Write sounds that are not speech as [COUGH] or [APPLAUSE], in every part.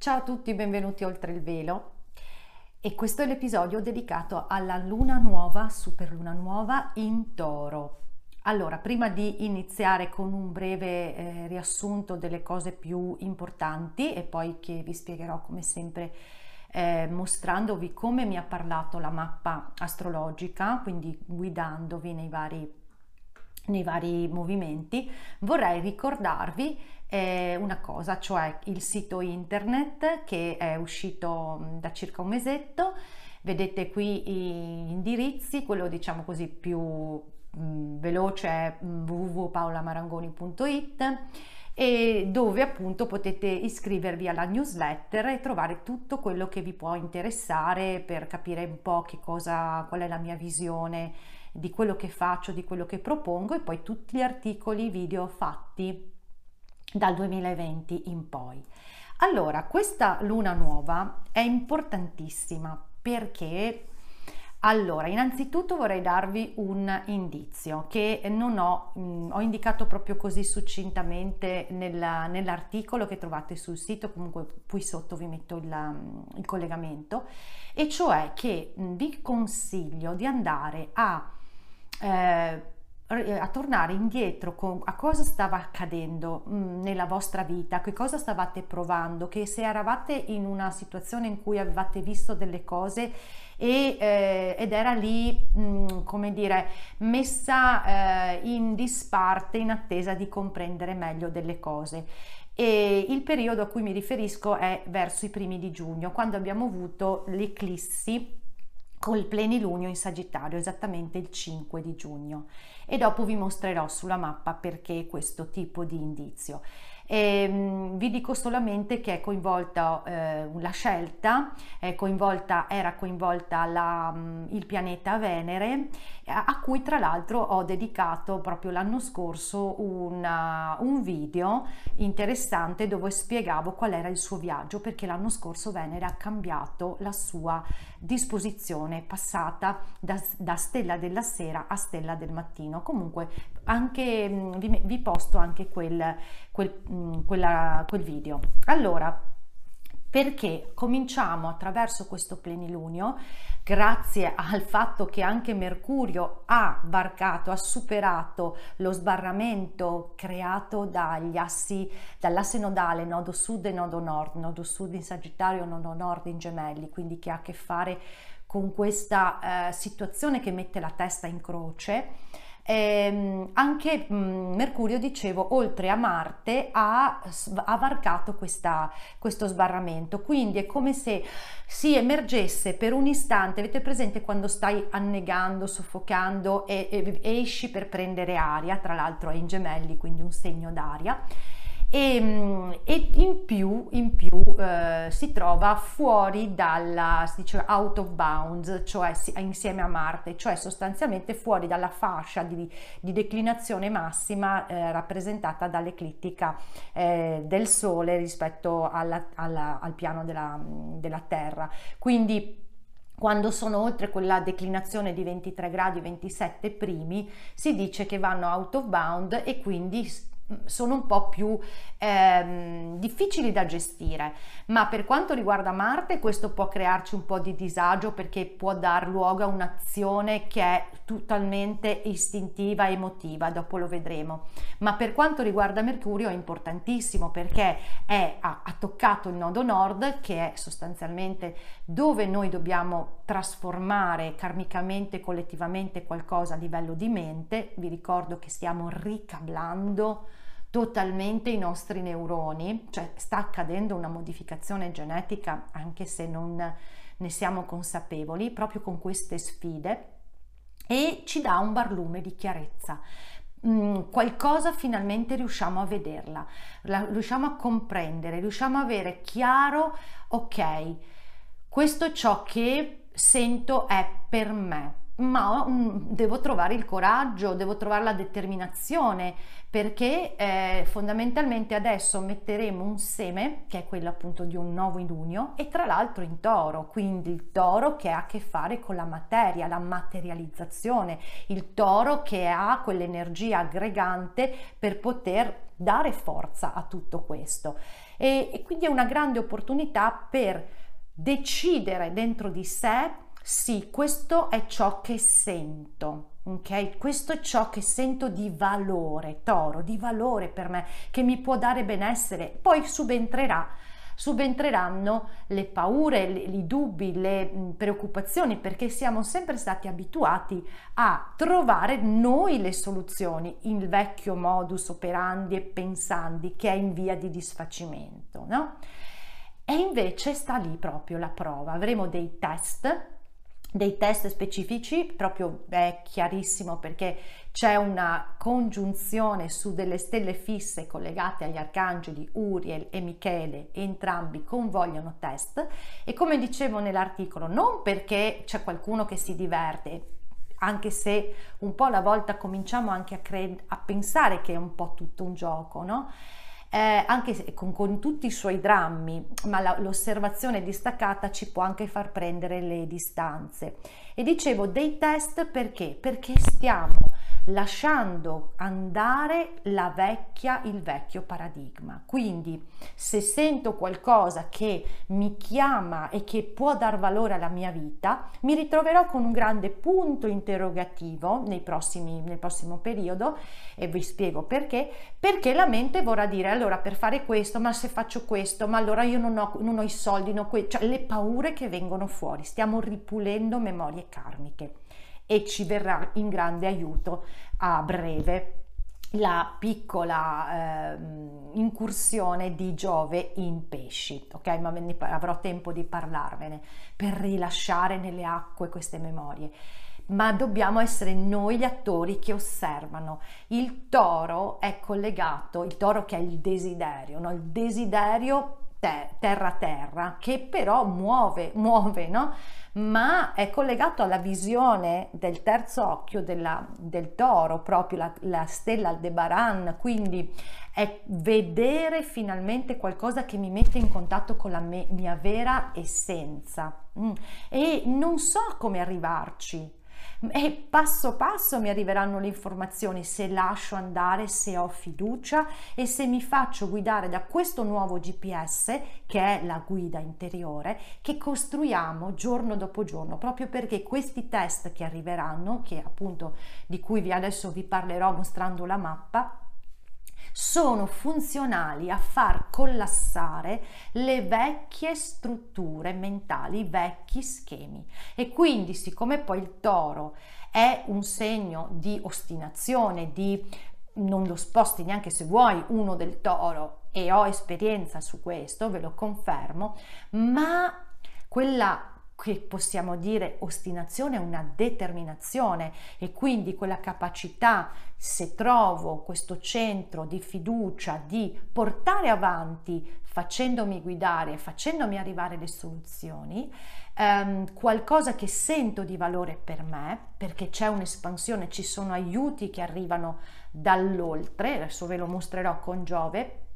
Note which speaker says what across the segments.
Speaker 1: Ciao a tutti, benvenuti oltre il velo. E questo è l'episodio dedicato alla luna nuova, super luna nuova in toro. Allora, prima di iniziare con un breve eh, riassunto delle cose più importanti e poi che vi spiegherò come sempre eh, mostrandovi come mi ha parlato la mappa astrologica, quindi guidandovi nei vari, nei vari movimenti, vorrei ricordarvi una cosa, cioè il sito internet che è uscito mm, da circa un mesetto. Vedete qui gli indirizzi, quello diciamo così più mh, mm, veloce è mm, www.paolamarangoni.it e dove appunto potete iscrivervi alla newsletter e trovare tutto quello che vi può interessare per capire un po' che cosa, qual è la mia visione di quello che faccio, di quello che propongo e poi tutti gli articoli video fatti dal 2020 in poi. Allora, questa luna nuova è importantissima perché allora, innanzitutto vorrei darvi un indizio che non ho, mh, mm, ho indicato proprio così succintamente nella, nell'articolo che trovate sul sito, comunque qui sotto vi metto il, mm, il collegamento, e cioè che mm, vi consiglio di andare a eh, a tornare indietro con, a cosa stava accadendo mh, nella vostra vita, che cosa stavate provando, che se eravate in una situazione in cui avevate visto delle cose e, eh, ed era lì, mh, come dire, messa eh, in disparte in attesa di comprendere meglio delle cose. E il periodo a cui mi riferisco è verso i primi di giugno, quando abbiamo avuto l'eclissi col plenilunio in Sagittario, esattamente il 5 di giugno. E dopo vi mostrerò sulla mappa perché questo tipo di indizio. E, mh, vi dico solamente che è coinvolta eh, la scelta, coinvolta, era coinvolta la, mh, il pianeta Venere, a cui tra l'altro ho dedicato proprio l'anno scorso una, un video interessante dove spiegavo qual era il suo viaggio, perché l'anno scorso Venere ha cambiato la sua disposizione, passata da, da stella della sera a stella del mattino. Comunque anche, vi, vi posto anche quel, quel, quella, quel video. Allora, perché cominciamo attraverso questo plenilunio, grazie al fatto che anche Mercurio ha varcato, ha superato lo sbarramento creato dagli assi, dall'asse nodale nodo sud e nodo nord, nodo sud in Sagittario, nodo nord in Gemelli, quindi che ha a che fare con questa eh, situazione che mette la testa in croce eh, anche mh, Mercurio, dicevo, oltre a Marte ha, ha varcato questa, questo sbarramento, quindi è come se si emergesse per un istante, avete presente quando stai annegando, soffocando e, e esci per prendere aria, tra l'altro è in gemelli, quindi un segno d'aria e, mm, e in più, in più eh, si trova fuori dalla, si dice out of bounds, cioè insieme a Marte, cioè sostanzialmente fuori dalla fascia di, di declinazione massima eh, rappresentata dall'eclittica eh, del Sole rispetto alla, alla, al piano della, della Terra. Quindi quando sono oltre quella declinazione di 23 gradi 27 primi si dice che vanno out of bound e quindi sono un po' più ehm, difficili da gestire, ma per quanto riguarda Marte questo può crearci un po' di disagio perché può dar luogo a un'azione che è totalmente istintiva, emotiva, dopo lo vedremo. Ma per quanto riguarda Mercurio è importantissimo perché è, ha, ha toccato il nodo nord che è sostanzialmente dove noi dobbiamo trasformare karmicamente, collettivamente qualcosa a livello di mente. Vi ricordo che stiamo ricablando totalmente i nostri neuroni, cioè sta accadendo una modificazione genetica anche se non ne siamo consapevoli, proprio con queste sfide e ci dà un barlume di chiarezza. mm, qualcosa finalmente riusciamo a vederla, la, riusciamo a comprendere, riusciamo a avere chiaro, ok, questo è ciò che sento è per me ma devo trovare il coraggio, devo trovare la determinazione, perché eh, fondamentalmente adesso metteremo un seme, che è quello appunto di un nuovo ilunio, e tra l'altro in toro, quindi il toro che ha a che fare con la materia, la materializzazione, il toro che ha quell'energia aggregante per poter dare forza a tutto questo. E, e quindi è una grande opportunità per decidere dentro di sé sì, questo è ciò che sento. Ok, questo è ciò che sento di valore, toro, di valore per me, che mi può dare benessere. Poi subentrerà, subentreranno le paure, i dubbi, le preoccupazioni, perché siamo sempre stati abituati a trovare noi le soluzioni, il vecchio modus operandi e pensandi che è in via di disfacimento, no? E invece sta lì proprio la prova. Avremo dei test dei test specifici, proprio è chiarissimo perché c'è una congiunzione su delle stelle fisse collegate agli arcangeli Uriel e Michele, entrambi convogliono test e come dicevo nell'articolo, non perché c'è qualcuno che si diverte, anche se un po' alla volta cominciamo anche a, cre- a pensare che è un po' tutto un gioco, no? Eh, anche se, con, con, tutti i suoi drammi, ma la, l'osservazione distaccata ci può anche far prendere le distanze. E dicevo dei test perché? Perché stiamo lasciando andare la vecchia, il vecchio paradigma. Quindi se sento qualcosa che mi chiama e che può dar valore alla mia vita, mi ritroverò con un grande punto interrogativo nei prossimi, nel prossimo periodo e vi spiego perché, perché la mente vorrà dire allora per fare questo, ma se faccio questo, ma allora io non ho, non ho i soldi, non ho que-", cioè le paure che vengono fuori, stiamo ripulendo memorie karmiche e ci verrà in grande aiuto a breve la piccola eh, incursione di Giove in pesci, ok? Ma ne, avrò tempo di parlarvene per rilasciare nelle acque queste memorie. Ma dobbiamo essere noi gli attori che osservano. Il toro è collegato, il toro che è il desiderio, no? il desiderio terra-terra, che però muove, muove, no? Ma è collegato alla visione del terzo occhio della, del toro, proprio la, la stella Aldebaran, quindi è vedere finalmente qualcosa che mi mette in contatto con la me, mia vera essenza. Mm. E non so come arrivarci, e passo passo mi arriveranno le informazioni se lascio andare, se ho fiducia e se mi faccio guidare da questo nuovo GPS che è la guida interiore che costruiamo giorno dopo giorno proprio perché questi test che arriveranno, che appunto di cui vi adesso vi parlerò mostrando la mappa, sono funzionali a far collassare le vecchie strutture mentali, i vecchi schemi. E quindi, siccome poi il toro è un segno di ostinazione, di non lo sposti neanche se vuoi uno del toro e ho esperienza su questo, ve lo confermo, ma quella che possiamo dire ostinazione una determinazione e quindi quella capacità, se trovo questo centro di fiducia, di portare avanti facendomi guidare, facendomi arrivare le soluzioni, ehm, qualcosa che sento di valore per me, perché c'è un'espansione, ci sono aiuti che arrivano dall'oltre, adesso ve lo mostrerò con Giove,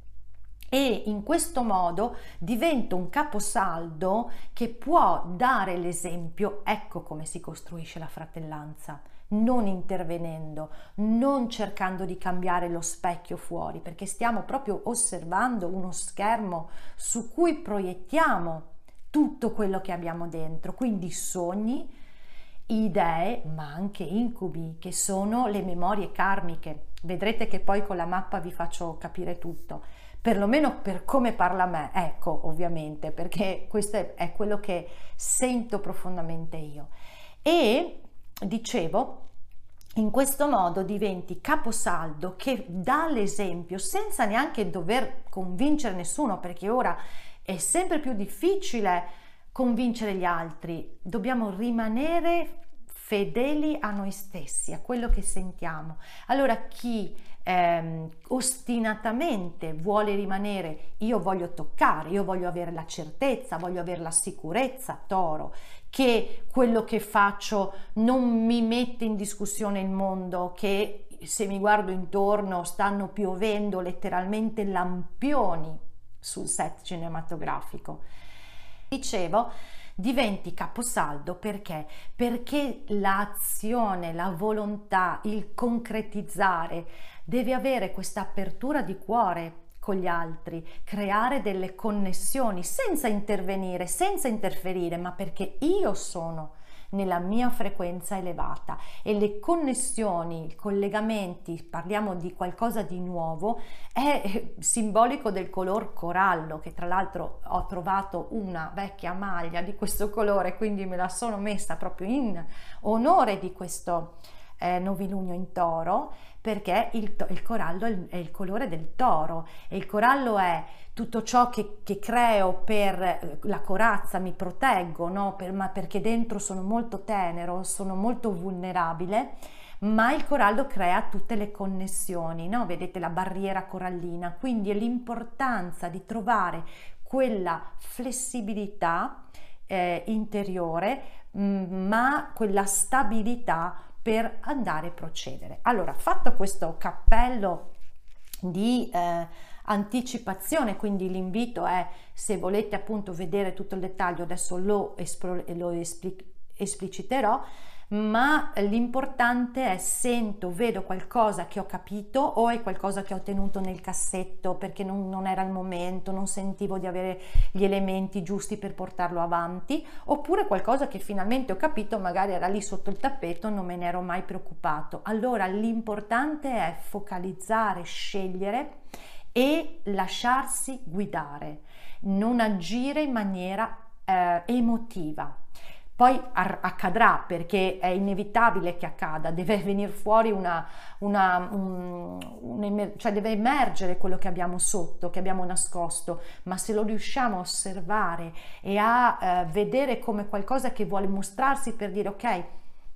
Speaker 1: e in questo modo divento un caposaldo che può dare l'esempio, ecco come si costruisce la fratellanza, non intervenendo, non cercando di cambiare lo specchio fuori, perché stiamo proprio osservando uno schermo su cui proiettiamo tutto quello che abbiamo dentro, quindi sogni, idee, ma anche incubi, che sono le memorie karmiche. Vedrete che poi con la mappa vi faccio capire tutto perlomeno per come parla me, ecco ovviamente, perché questo è, è quello che sento profondamente io. E dicevo, in questo modo diventi caposaldo che dà l'esempio senza neanche dover convincere nessuno, perché ora è sempre più difficile convincere gli altri, dobbiamo rimanere fedeli a noi stessi, a quello che sentiamo. Allora chi ehm, ostinatamente vuole rimanere, io voglio toccare, io voglio avere la certezza, voglio avere la sicurezza, toro, che quello che faccio non mi mette in discussione il mondo, che se mi guardo intorno stanno piovendo letteralmente lampioni sul set cinematografico. Dicevo, diventi caposaldo perché? Perché l'azione, la volontà, il concretizzare deve avere questa apertura di cuore con gli altri, creare delle connessioni senza intervenire, senza interferire, ma perché io sono nella mia frequenza elevata e le connessioni, i collegamenti, parliamo di qualcosa di nuovo, è simbolico del color corallo che tra l'altro ho trovato una vecchia maglia di questo colore quindi me la sono messa proprio in onore di questo eh, novilunio in toro perché il, il corallo è il, è il, colore del toro e il corallo è tutto ciò che, che creo per eh, la corazza, mi proteggo, no? per, ma perché dentro sono molto tenero, sono molto vulnerabile, ma il corallo crea tutte le connessioni, no? vedete la barriera corallina, quindi è l'importanza di trovare quella flessibilità eh, interiore, mh, mm, ma quella stabilità per andare a procedere. Allora, fatto questo cappello di eh, anticipazione, quindi l'invito è se volete appunto vedere tutto il dettaglio, adesso lo, lo espliciterò, ma l'importante è sento, vedo qualcosa che ho capito o è qualcosa che ho tenuto nel cassetto perché non, non, era il momento, non sentivo di avere gli elementi giusti per portarlo avanti, oppure qualcosa che finalmente ho capito, magari era lì sotto il tappeto, non me ne ero mai preoccupato. Allora l'importante è focalizzare, scegliere e lasciarsi guidare, non agire in maniera eh, emotiva poi accadrà perché è inevitabile che accada, deve venire fuori una, una un, un, cioè deve emergere quello che abbiamo sotto, che abbiamo nascosto, ma se lo riusciamo a osservare e a eh, vedere come qualcosa che vuole mostrarsi per dire ok,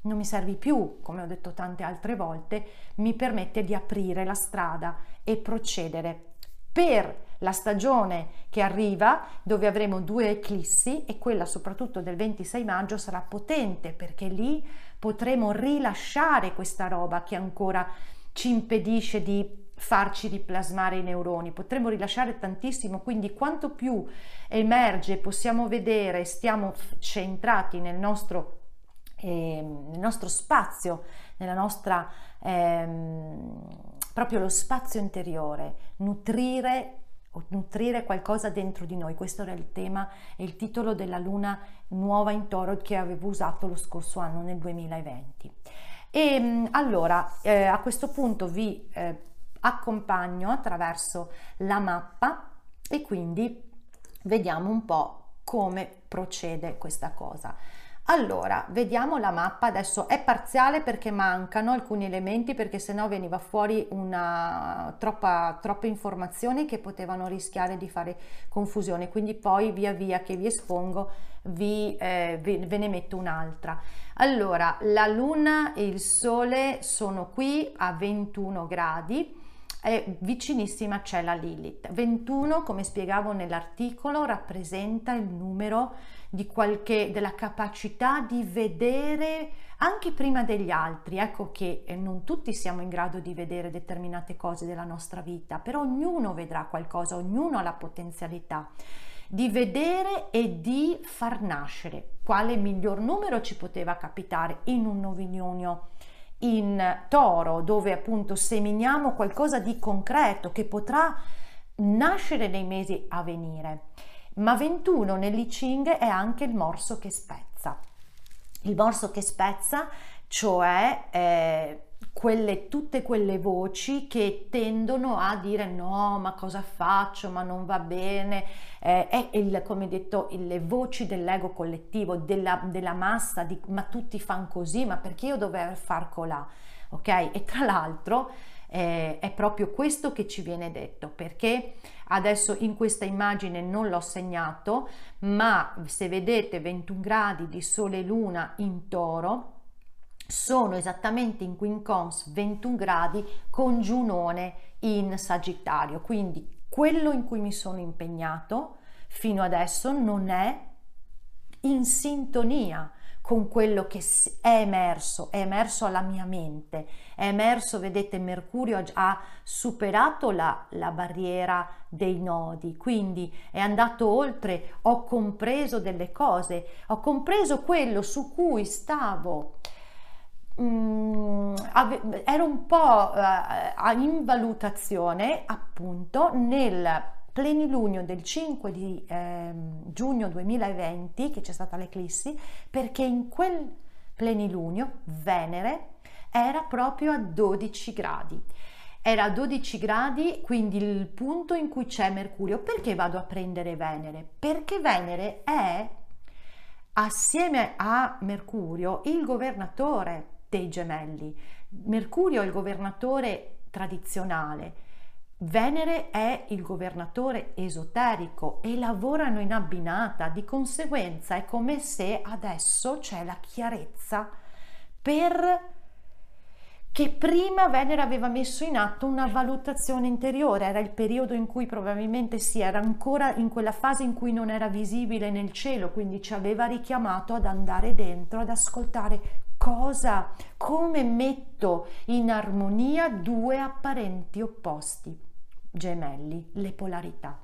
Speaker 1: non mi servi più, come ho detto tante altre volte, mi permette di aprire la strada e procedere. Per la stagione che arriva dove avremo due eclissi e quella soprattutto del 26 maggio sarà potente perché lì potremo rilasciare questa roba che ancora ci impedisce di farci riplasmare i neuroni, potremo rilasciare tantissimo, quindi quanto più emerge, possiamo vedere, stiamo centrati nel nostro, eh, nel nostro spazio, nella nostra ehm, proprio lo spazio interiore, nutrire nutrire qualcosa dentro di noi. Questo era il tema e il titolo della luna nuova in toro che avevo usato lo scorso anno nel 2020. E mm, allora eh, a questo punto vi eh, accompagno attraverso la mappa e quindi vediamo un po' come procede questa cosa. Allora, vediamo la mappa, adesso è parziale perché mancano alcuni elementi perché sennò veniva fuori una troppa, troppe informazioni che potevano rischiare di fare confusione, quindi poi via via che vi espongo vi, eh, ve ne metto un'altra. Allora, la luna e il sole sono qui a 21 gradi e vicinissima c'è la Lilith. 21, come spiegavo nell'articolo, rappresenta il numero di qualche, della capacità di vedere anche prima degli altri. Ecco che eh, non tutti siamo in grado di vedere determinate cose della nostra vita, però ognuno vedrà qualcosa, ognuno ha la potenzialità di vedere e di far nascere. Quale miglior numero ci poteva capitare in un novilunio in toro, dove appunto seminiamo qualcosa di concreto che potrà nascere nei mesi a venire ma 21 nell'I Ching è anche il morso che spezza. Il morso che spezza, cioè eh, quelle, tutte quelle voci che tendono a dire no, ma cosa faccio, ma non va bene, eh, è il, come detto, le voci dell'ego collettivo, della, della massa, di, ma tutti fanno così, ma perché io dovrei far colà? Ok? E tra l'altro eh, è proprio questo che ci viene detto, perché adesso in questa immagine non l'ho segnato, ma se vedete 21 gradi di sole e luna in toro, sono esattamente in quincons 21 gradi con Giunone in Sagittario, quindi quello in cui mi sono impegnato fino adesso non è in sintonia con quello che è emerso, è emerso alla mia mente, è emerso, vedete, Mercurio ha superato la, la barriera dei nodi, quindi è andato oltre, ho compreso delle cose, ho compreso quello su cui stavo Mm, ero un po' uh, in valutazione appunto nel plenilunio del 5 di eh, giugno 2020 che c'è stata l'eclissi perché in quel plenilunio Venere era proprio a 12 gradi. Era a 12 gradi quindi il punto in cui c'è Mercurio. Perché vado a prendere Venere? Perché Venere è assieme a Mercurio il governatore dei gemelli. Mercurio è il governatore tradizionale, Venere è il governatore esoterico e lavorano in abbinata, di conseguenza è come se adesso c'è la chiarezza per che prima Venere aveva messo in atto una valutazione interiore, era il periodo in cui probabilmente si era ancora in quella fase in cui non era visibile nel cielo, quindi ci aveva richiamato ad andare dentro, ad ascoltare cosa, come metto in armonia due apparenti opposti, gemelli, le polarità.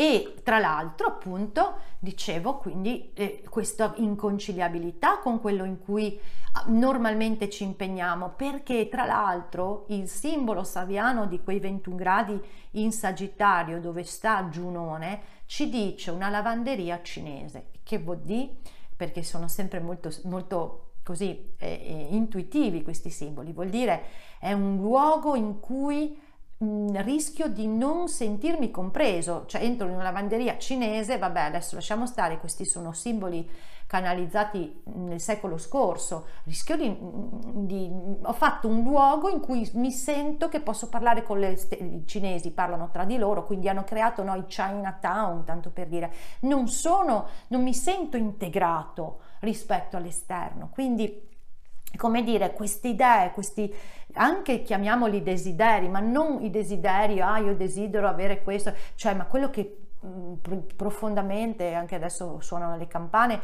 Speaker 1: E tra l'altro, appunto, dicevo quindi eh, questa inconciliabilità con quello in cui ah, normalmente ci impegniamo, perché tra l'altro il simbolo saviano di quei 21 gradi in Sagittario, dove sta Giunone, ci dice una lavanderia cinese. Che vuol dire? Perché sono sempre molto, molto così eh, eh, intuitivi questi simboli, vuol dire è un luogo in cui mh, rischio di non sentirmi compreso, cioè entro in una lavanderia cinese, vabbè adesso lasciamo stare, questi sono simboli canalizzati nel secolo scorso, rischio di, di, ho fatto un luogo in cui mi sento che posso parlare con le i cinesi, parlano tra di loro, quindi hanno creato noi Chinatown, tanto per dire, non sono, non mi sento integrato rispetto all'esterno, quindi come dire, queste idee, questi anche chiamiamoli desideri, ma non i desideri, ah io desidero avere questo, cioè ma quello che profondamente, anche adesso suonano le campane,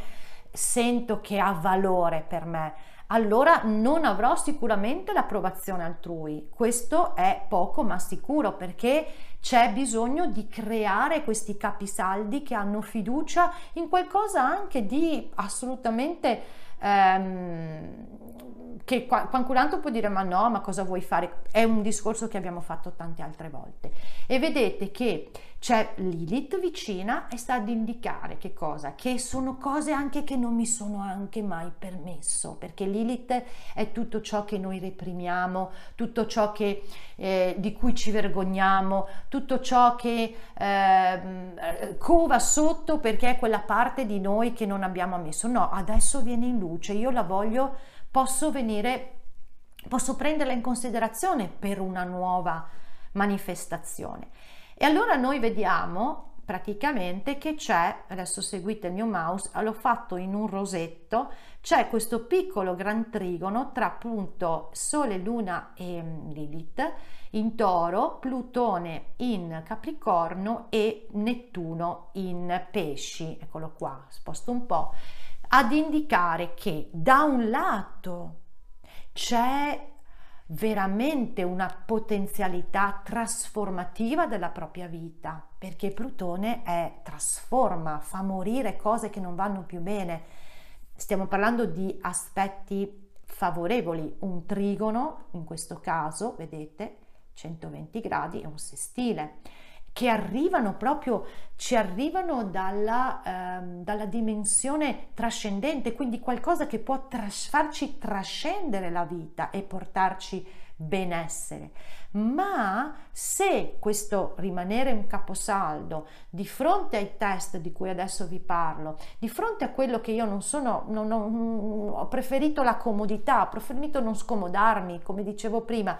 Speaker 1: sento che ha valore per me, allora non avrò sicuramente l'approvazione altrui. Questo è poco ma sicuro perché c'è bisogno di creare questi capisaldi che hanno fiducia in qualcosa anche di assolutamente ehm, che qualcun altro può dire ma no, ma cosa vuoi fare? È un discorso che abbiamo fatto tante altre volte. E vedete che c'è Lilith vicina e sta ad indicare che cosa? Che sono cose anche che non mi sono anche mai permesso, perché Lilith è tutto ciò che noi reprimiamo, tutto ciò che, eh, di cui ci vergogniamo, tutto ciò che eh, cova sotto perché è quella parte di noi che non abbiamo ammesso. No, adesso viene in luce, io la voglio posso venire, posso prenderla in considerazione per una nuova manifestazione. E allora noi vediamo praticamente che c'è, adesso seguite il mio mouse, l'ho fatto in un rosetto, c'è questo piccolo gran trigono tra appunto Sole, Luna e mm, Lilith in Toro, Plutone in Capricorno e Nettuno in Pesci. Eccolo qua, sposto un po' ad indicare che da un lato c'è veramente una potenzialità trasformativa della propria vita, perché Plutone è trasforma, fa morire cose che non vanno più bene. Stiamo parlando di aspetti favorevoli, un trigono in questo caso, vedete, 120 gradi è un sestile che arrivano proprio, ci arrivano dalla, ehm, dalla dimensione trascendente, quindi qualcosa che può tras- farci trascendere la vita e portarci benessere. Ma se questo rimanere un caposaldo di fronte ai test di cui adesso vi parlo, di fronte a quello che io non sono, non, non, ho preferito la comodità, ho preferito non scomodarmi, come dicevo prima,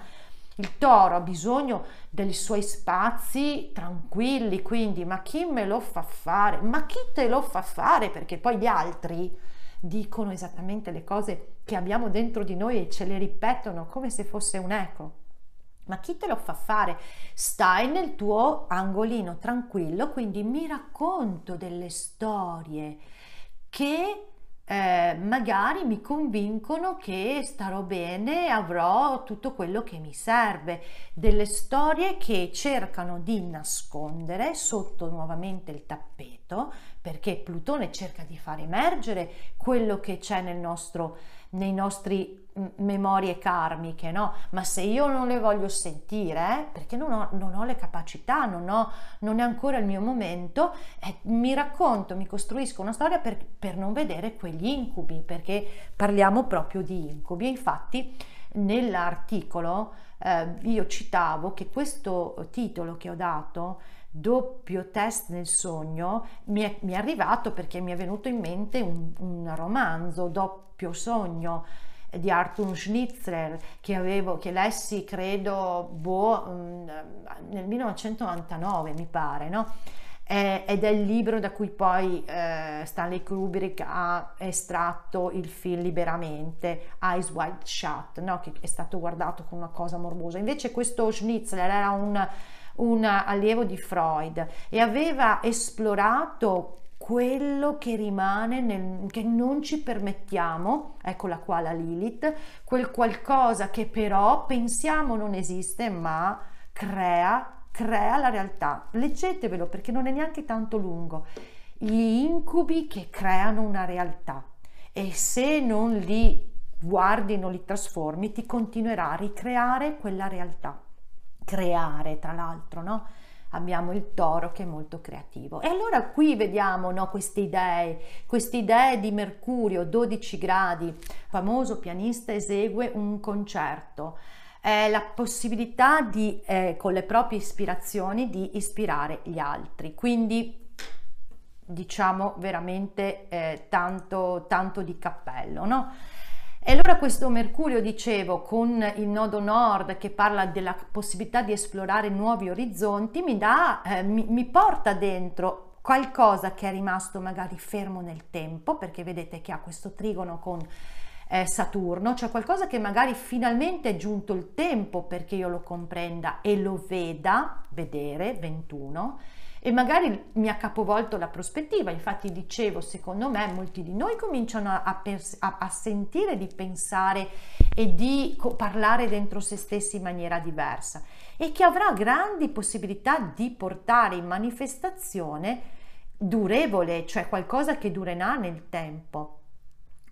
Speaker 1: il toro ha bisogno dei suoi spazi tranquilli, quindi ma chi me lo fa fare? Ma chi te lo fa fare? Perché poi gli altri dicono esattamente le cose che abbiamo dentro di noi e ce le ripetono come se fosse un eco. Ma chi te lo fa fare? Stai nel tuo angolino tranquillo, quindi mi racconto delle storie che eh, magari mi convincono che starò bene, avrò tutto quello che mi serve, delle storie che cercano di nascondere sotto nuovamente il tappeto, perché Plutone cerca di far emergere quello che c'è nel nostro nei nostri memorie karmiche, no? Ma se io non le voglio sentire, perché non ho, non ho, le capacità, non, ho, non è ancora il mio momento, eh, mi racconto, mi costruisco una storia per, per non vedere quegli incubi, perché parliamo proprio di incubi. Infatti, nell'articolo eh, io citavo che questo titolo che ho dato doppio test nel sogno mi è, mi è, arrivato perché mi è venuto in mente un, un romanzo doppio sogno di Arthur Schnitzler che avevo che lessi credo boh, mm, nel 1999 mi pare no? ed è il libro da cui poi eh, Stanley Kubrick ha estratto il film liberamente Eyes Wide Shut no? che è stato guardato come una cosa morbosa invece questo Schnitzler era un un allievo di Freud e aveva esplorato quello che rimane, nel, che non ci permettiamo, eccola qua la Lilith, quel qualcosa che però pensiamo non esiste ma crea, crea la realtà. Leggetevelo perché non è neanche tanto lungo. Gli incubi che creano una realtà e se non li guardi, non li trasformi, ti continuerà a ricreare quella realtà creare, tra l'altro, no? Abbiamo il toro che è molto creativo. E allora qui vediamo no, queste idee, queste idee di Mercurio, 12 gradi, famoso pianista esegue un concerto. È la possibilità di, eh, con le proprie ispirazioni, di ispirare gli altri. Quindi diciamo veramente eh, tanto, tanto di cappello, no? E allora questo Mercurio, dicevo, con il nodo nord che parla della possibilità di esplorare nuovi orizzonti, mi, dà, eh, mi, mi porta dentro qualcosa che è rimasto magari fermo nel tempo, perché vedete che ha questo trigono con eh, Saturno, cioè qualcosa che magari finalmente è giunto il tempo perché io lo comprenda e lo veda, vedere, 21, e magari mi ha capovolto la prospettiva. Infatti dicevo, secondo me molti di noi cominciano a, a, a sentire di pensare e di parlare dentro se stessi in maniera diversa e che avrà grandi possibilità di portare in manifestazione durevole, cioè qualcosa che durerà nel tempo.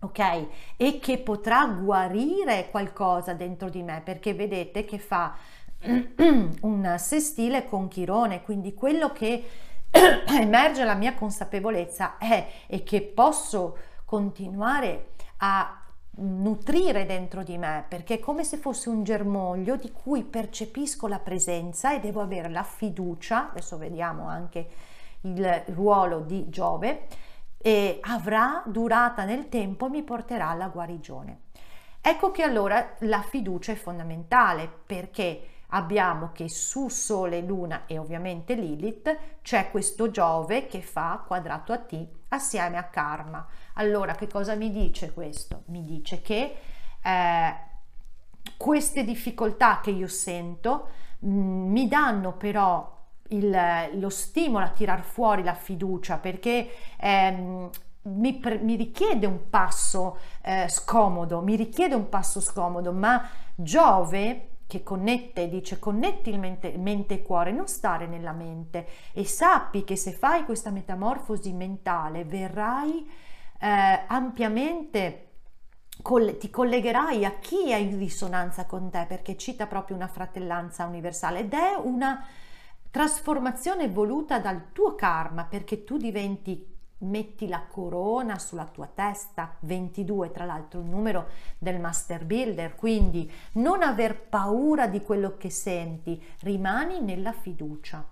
Speaker 1: Ok? E che potrà guarire qualcosa dentro di me, perché vedete che fa [CLEARS THROAT] un sestile con Chirone, quindi quello che [CLEARS THROAT] emerge la mia consapevolezza è e che posso continuare a nutrire dentro di me perché è come se fosse un germoglio di cui percepisco la presenza e devo avere la fiducia adesso vediamo anche il ruolo di Giove e avrà durata nel tempo e mi porterà alla guarigione. Ecco che allora la fiducia è fondamentale perché abbiamo che su Sole, Luna e ovviamente Lilith c'è questo Giove che fa quadrato a T assieme a Karma. Allora, che cosa mi dice questo? Mi dice che eh, queste difficoltà che io sento mh, mm, mi danno però il, lo stimolo a tirar fuori la fiducia perché ehm, mi, mi, richiede un passo eh, scomodo, mi richiede un passo scomodo, ma Giove che connette, dice connetti il mente, mente e cuore, non stare nella mente. E sappi che se fai questa metamorfosi mentale verrai eh, ampiamente ti collegherai a chi è in risonanza con te perché cita proprio una fratellanza universale. Ed è una trasformazione voluta dal tuo karma perché tu diventi metti la corona sulla tua testa, 22 tra l'altro il numero del master builder, quindi non aver paura di quello che senti, rimani nella fiducia.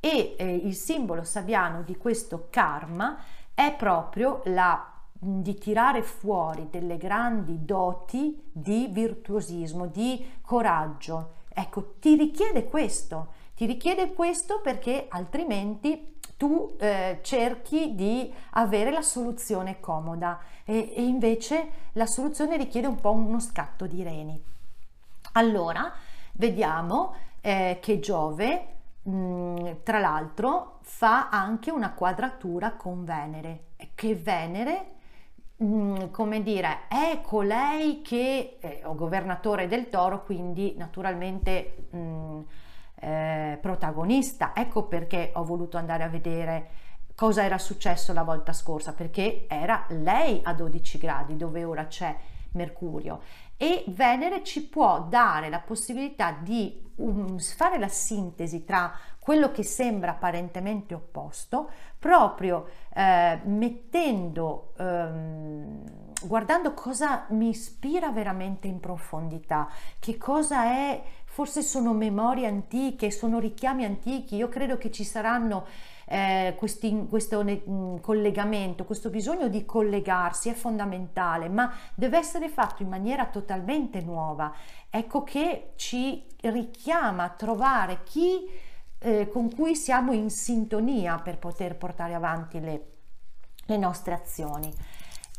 Speaker 1: E eh, il simbolo sabiano di questo karma è proprio la di tirare fuori delle grandi doti di virtuosismo, di coraggio. Ecco, ti richiede questo, ti richiede questo perché altrimenti tu eh, cerchi di avere la soluzione comoda e, e invece la soluzione richiede un po' uno scatto di reni. Allora, vediamo eh, che Giove, mh, mm, tra l'altro, fa anche una quadratura con Venere, che Venere Mm, come dire, è colei che è governatore del toro, quindi naturalmente mh, mm, eh, protagonista. Ecco perché ho voluto andare a vedere cosa era successo la volta scorsa, perché era lei a 12 gradi, dove ora c'è Mercurio. E Venere ci può dare la possibilità di um, fare la sintesi tra quello che sembra apparentemente opposto, proprio eh, mettendo, ehm, guardando cosa mi ispira veramente in profondità, che cosa è, forse sono memorie antiche, sono richiami antichi, io credo che ci saranno eh, questi, questo mh, collegamento, questo bisogno di collegarsi è fondamentale, ma deve essere fatto in maniera totalmente nuova. Ecco che ci richiama a trovare chi eh, con cui siamo in sintonia per poter portare avanti le, le nostre azioni.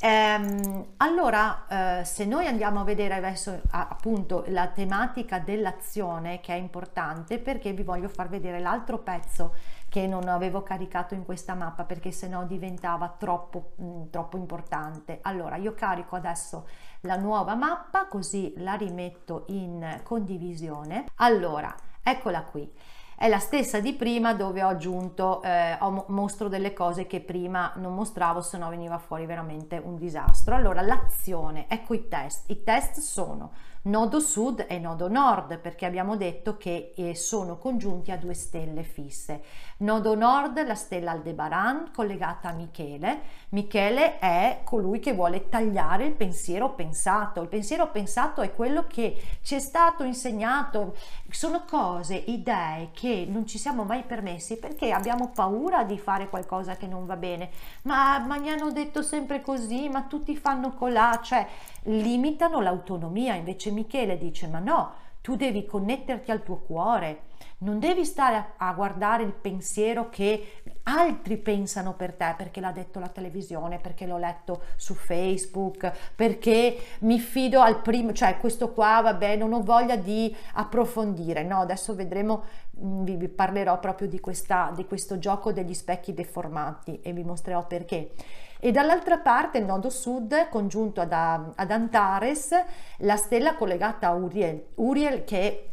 Speaker 1: Ehm, allora, eh, se noi andiamo a vedere adesso appunto la tematica dell'azione, che è importante, perché vi voglio far vedere l'altro pezzo che non avevo caricato in questa mappa perché sennò diventava troppo, mh, mm, troppo importante. Allora, io carico adesso la nuova mappa così la rimetto in condivisione. Allora, eccola qui è la stessa di prima dove ho aggiunto, eh, ho, mostro delle cose che prima non mostravo, se no veniva fuori veramente un disastro. Allora, l'azione, ecco i test. I test sono nodo sud e nodo nord perché abbiamo detto che eh, sono congiunti a due stelle fisse. Nodo nord la stella Aldebaran collegata a Michele. Michele è colui che vuole tagliare il pensiero pensato. Il pensiero pensato è quello che ci è stato insegnato. Sono cose, idee che non ci siamo mai permessi perché abbiamo paura di fare qualcosa che non va bene. Ma, ma mi hanno detto sempre così, ma tutti fanno colà, cioè limitano l'autonomia. Invece Michele dice ma no, tu devi connetterti al tuo cuore, non devi stare a, a, guardare il pensiero che altri pensano per te, perché l'ha detto la televisione, perché l'ho letto su Facebook, perché mi fido al primo, cioè questo qua, vabbè, non ho voglia di approfondire. No, adesso vedremo, mm, vi, vi parlerò proprio di, questa, di questo gioco degli specchi deformati e vi mostrerò perché e dall'altra parte il nodo sud congiunto ad, ad Antares, la stella collegata a Uriel, Uriel che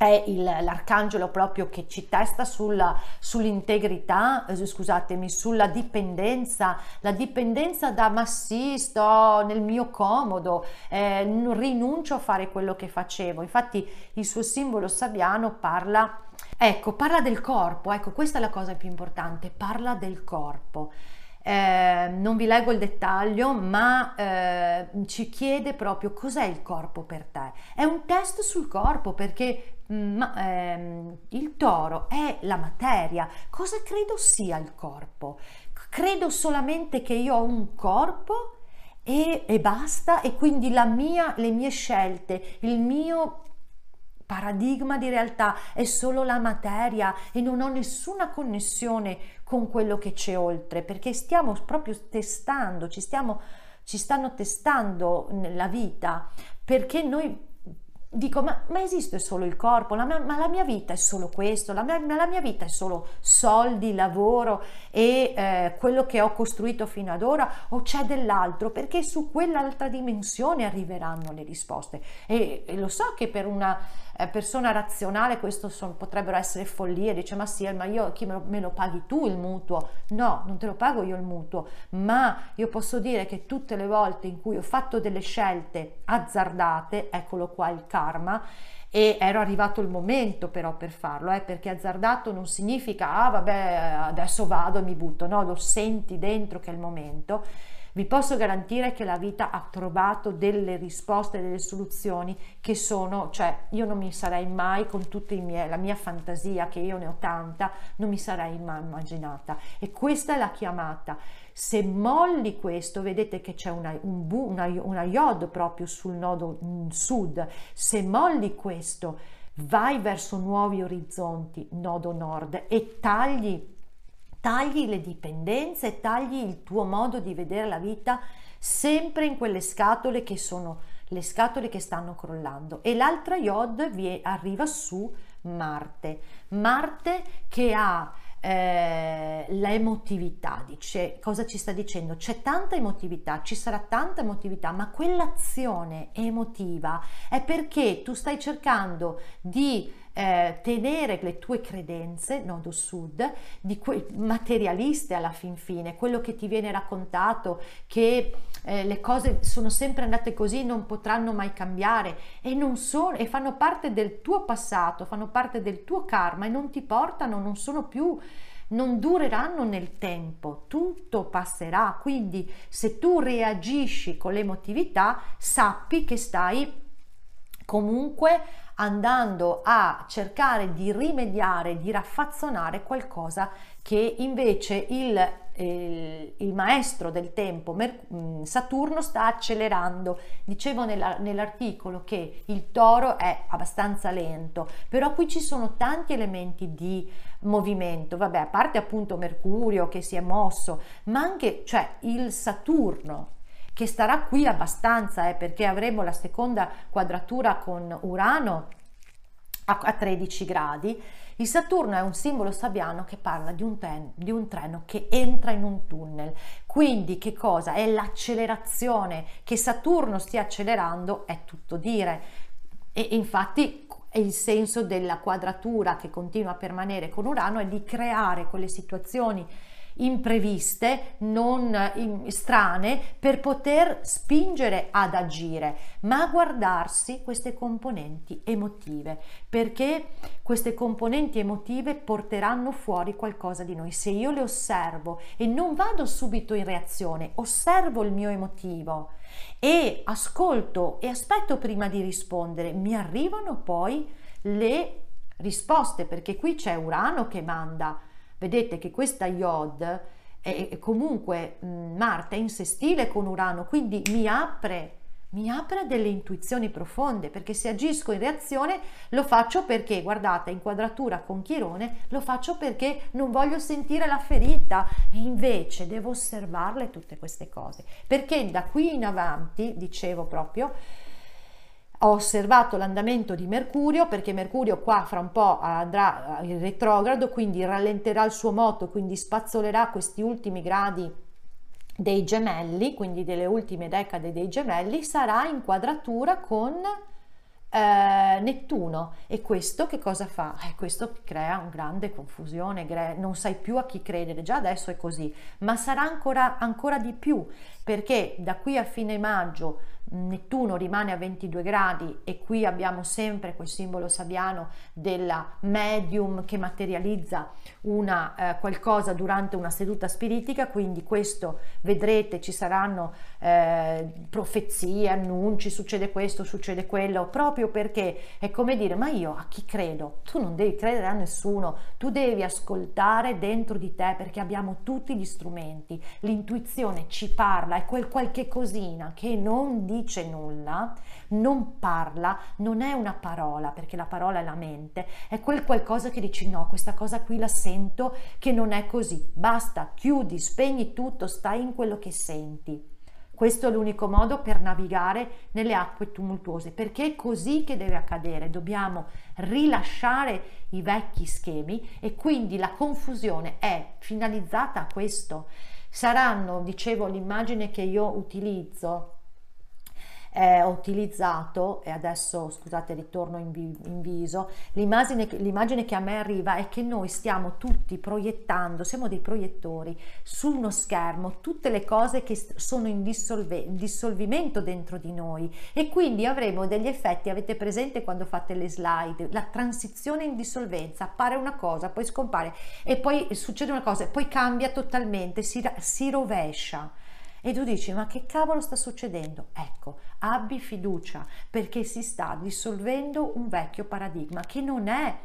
Speaker 1: è il, l'arcangelo proprio che ci testa sulla, sull'integrità, eh, scusatemi, sulla dipendenza, la dipendenza da ma sì, sto nel mio comodo, eh, rinuncio a fare quello che facevo. Infatti il suo simbolo sabbiano parla, ecco, parla del corpo, ecco, questa è la cosa più importante, parla del corpo. Eh, non vi leggo il dettaglio, ma eh, ci chiede proprio cos'è il corpo per te. È un test sul corpo perché mm, ma, ehm, il toro è la materia. Cosa credo sia il corpo? Credo solamente che io ho un corpo e, e basta e quindi mia, le mie scelte, il mio paradigma di realtà è solo la materia e non ho nessuna connessione con quello che c'è oltre, perché stiamo proprio testando, ci, stiamo, ci stanno testando nella vita, perché noi dico ma, ma, esiste solo il corpo, la mia, ma la mia vita è solo questo, la mia, la mia vita è solo soldi, lavoro e eh, quello che ho costruito fino ad ora? O c'è dell'altro? Perché su quell'altra dimensione arriveranno le risposte. E, e lo so che per una eh, persona razionale questo son, potrebbero essere follie, dice ma sì, ma io chi me lo, me lo, paghi tu il mutuo? No, non te lo pago io il mutuo, ma io posso dire che tutte le volte in cui ho fatto delle scelte azzardate, eccolo qua il karma, e ero arrivato il momento però per farlo, eh, perché azzardato non significa ah vabbè adesso vado e mi butto, no, lo senti dentro che è il momento vi posso garantire che la vita ha trovato delle risposte, delle soluzioni che sono, cioè io non mi sarei mai con tutta la mia fantasia, che io ne ho tanta, non mi sarei mai immaginata. E questa è la chiamata. Se molli questo, vedete che c'è una, un bu, una, una iod proprio sul nodo sud, se molli questo, vai verso nuovi orizzonti, nodo nord, e tagli tagli le dipendenze, tagli il tuo modo di vedere la vita sempre in quelle scatole che sono le scatole che stanno crollando e l'altra iod arriva su Marte. Marte che ha eh, l'emotività, dice cosa ci sta dicendo? C'è tanta emotività, ci sarà tanta emotività, ma quell'azione emotiva è perché tu stai cercando di eh, tenere le tue credenze, nodo sud, di que- materialiste alla fin fine, quello che ti viene raccontato, che eh, le cose sono sempre andate così, non potranno mai cambiare e non sono e fanno parte del tuo passato, fanno parte del tuo karma e non ti portano, non sono più non dureranno nel tempo, tutto passerà, quindi se tu reagisci con l'emotività, sappi che stai comunque andando a cercare di rimediare, di raffazzonare qualcosa che invece il, il, il maestro del tempo, mm, Saturno, sta accelerando. Dicevo nella, nell'articolo che il toro è abbastanza lento, però qui ci sono tanti elementi di movimento, vabbè, a parte appunto Mercurio che si è mosso, ma anche cioè, il Saturno che starà qui abbastanza eh, perché avremo la seconda quadratura con Urano a, a 13 gradi. Il Saturno è un simbolo sabiano che parla di un, ten, di un treno che entra in un tunnel. Quindi che cosa? È l'accelerazione che Saturno stia accelerando, è tutto dire. E infatti è il senso della quadratura che continua a permanere con Urano è di creare quelle situazioni impreviste, non strane, per poter spingere ad agire, ma a guardarsi queste componenti emotive, perché queste componenti emotive porteranno fuori qualcosa di noi. Se io le osservo e non vado subito in reazione, osservo il mio emotivo e ascolto e aspetto prima di rispondere, mi arrivano poi le risposte, perché qui c'è Urano che manda Vedete che questa Iod è comunque Marte è in sestile con Urano, quindi mi apre mi apre delle intuizioni profonde perché se agisco in reazione lo faccio perché, guardate, in quadratura con Chirone, lo faccio perché non voglio sentire la ferita e invece devo osservarle tutte queste cose. Perché da qui in avanti, dicevo proprio, ho osservato l'andamento di Mercurio perché Mercurio qua fra un po' andrà in retrogrado, quindi rallenterà il suo moto, quindi spazzolerà questi ultimi gradi dei gemelli, quindi delle ultime decade dei gemelli, sarà in quadratura con eh, Nettuno e questo che cosa fa? Eh, questo crea una grande confusione, non sai più a chi credere, già adesso è così, ma sarà ancora, ancora di più perché da qui a fine maggio Nettuno rimane a 22 gradi e qui abbiamo sempre quel simbolo sabiano della medium che materializza una, eh, qualcosa durante una seduta spiritica, quindi questo vedrete ci saranno eh, profezie, annunci, succede questo, succede quello, proprio perché è come dire ma io a chi credo? Tu non devi credere a nessuno, tu devi ascoltare dentro di te perché abbiamo tutti gli strumenti, l'intuizione ci parla, è quel qualche cosina che non dice dice nulla, non parla, non è una parola, perché la parola è la mente, è quel qualcosa che dici no, questa cosa qui la sento che non è così. Basta, chiudi, spegni tutto, stai in quello che senti. Questo è l'unico modo per navigare nelle acque tumultuose, perché è così che deve accadere. Dobbiamo rilasciare i vecchi schemi e quindi la confusione è finalizzata a questo. Saranno, dicevo, l'immagine che io utilizzo eh, ho utilizzato e adesso scusate ritorno in, vi, in viso l'immagine, l'immagine che a me arriva è che noi stiamo tutti proiettando siamo dei proiettori su uno schermo tutte le cose che sono in, dissolve, dissolvimento dentro di noi. E quindi avremo degli effetti avete presente quando fate le slide la transizione in dissolvenza appare una cosa poi scompare e poi succede una cosa e poi cambia totalmente si, si rovescia e tu dici ma che cavolo sta succedendo? Ecco, abbi fiducia perché si sta dissolvendo un vecchio paradigma che non è,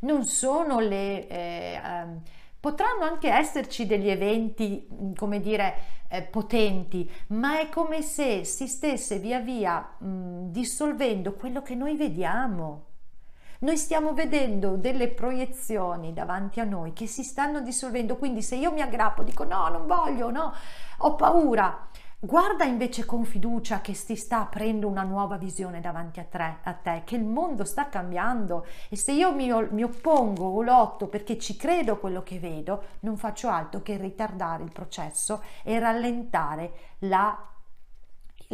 Speaker 1: non sono le... Eh, um, potranno anche esserci degli eventi, come dire, eh, potenti, ma è come se si stesse via via mh, dissolvendo quello che noi vediamo Noi stiamo vedendo delle proiezioni davanti a noi che si stanno dissolvendo, quindi se io mi aggrappo, dico no, non voglio, no, ho paura, Guarda invece con fiducia che si sta aprendo una nuova visione davanti a te, a te che il mondo sta cambiando. E se io mi, mi, oppongo o lotto perché ci credo quello che vedo, non faccio altro che ritardare il processo e rallentare la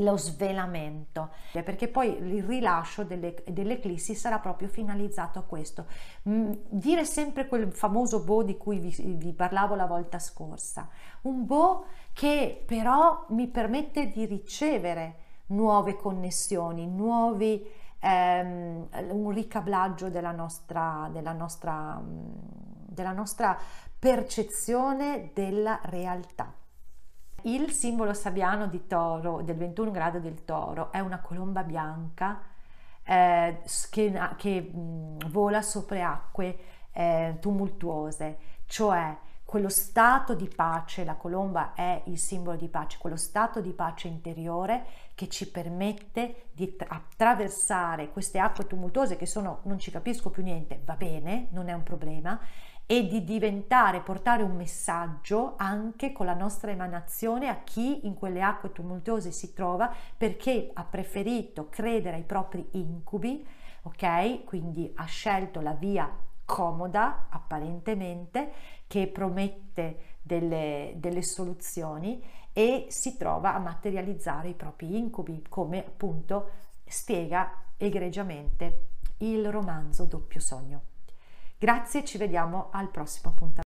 Speaker 1: lo svelamento, perché poi il rilascio delle, dell'eclissi sarà proprio finalizzato a questo. Mm, dire sempre quel famoso Bo di cui vi, vi parlavo la volta scorsa, un Bo che però mi permette di ricevere nuove connessioni, nuovi, ehm, un ricablaggio della nostra, della nostra, mm, della nostra percezione della realtà. Il simbolo sabiano di toro del 21 grado del toro è una colomba bianca eh, che, che mh, vola sopra acque eh, tumultuose, cioè quello stato di pace, la colomba è il simbolo di pace, quello stato di pace interiore che ci permette di attraversare queste acque tumultuose che sono, non ci capisco più niente, va bene, non è un problema, e di diventare, portare un messaggio anche con la nostra emanazione a chi in quelle acque tumultuose si trova perché ha preferito credere ai propri incubi, ok? Quindi ha scelto la via comoda apparentemente che promette delle, delle soluzioni e si trova a materializzare i propri incubi come appunto spiega egregiamente il romanzo Doppio Sogno. Grazie, ci vediamo al prossimo appuntamento.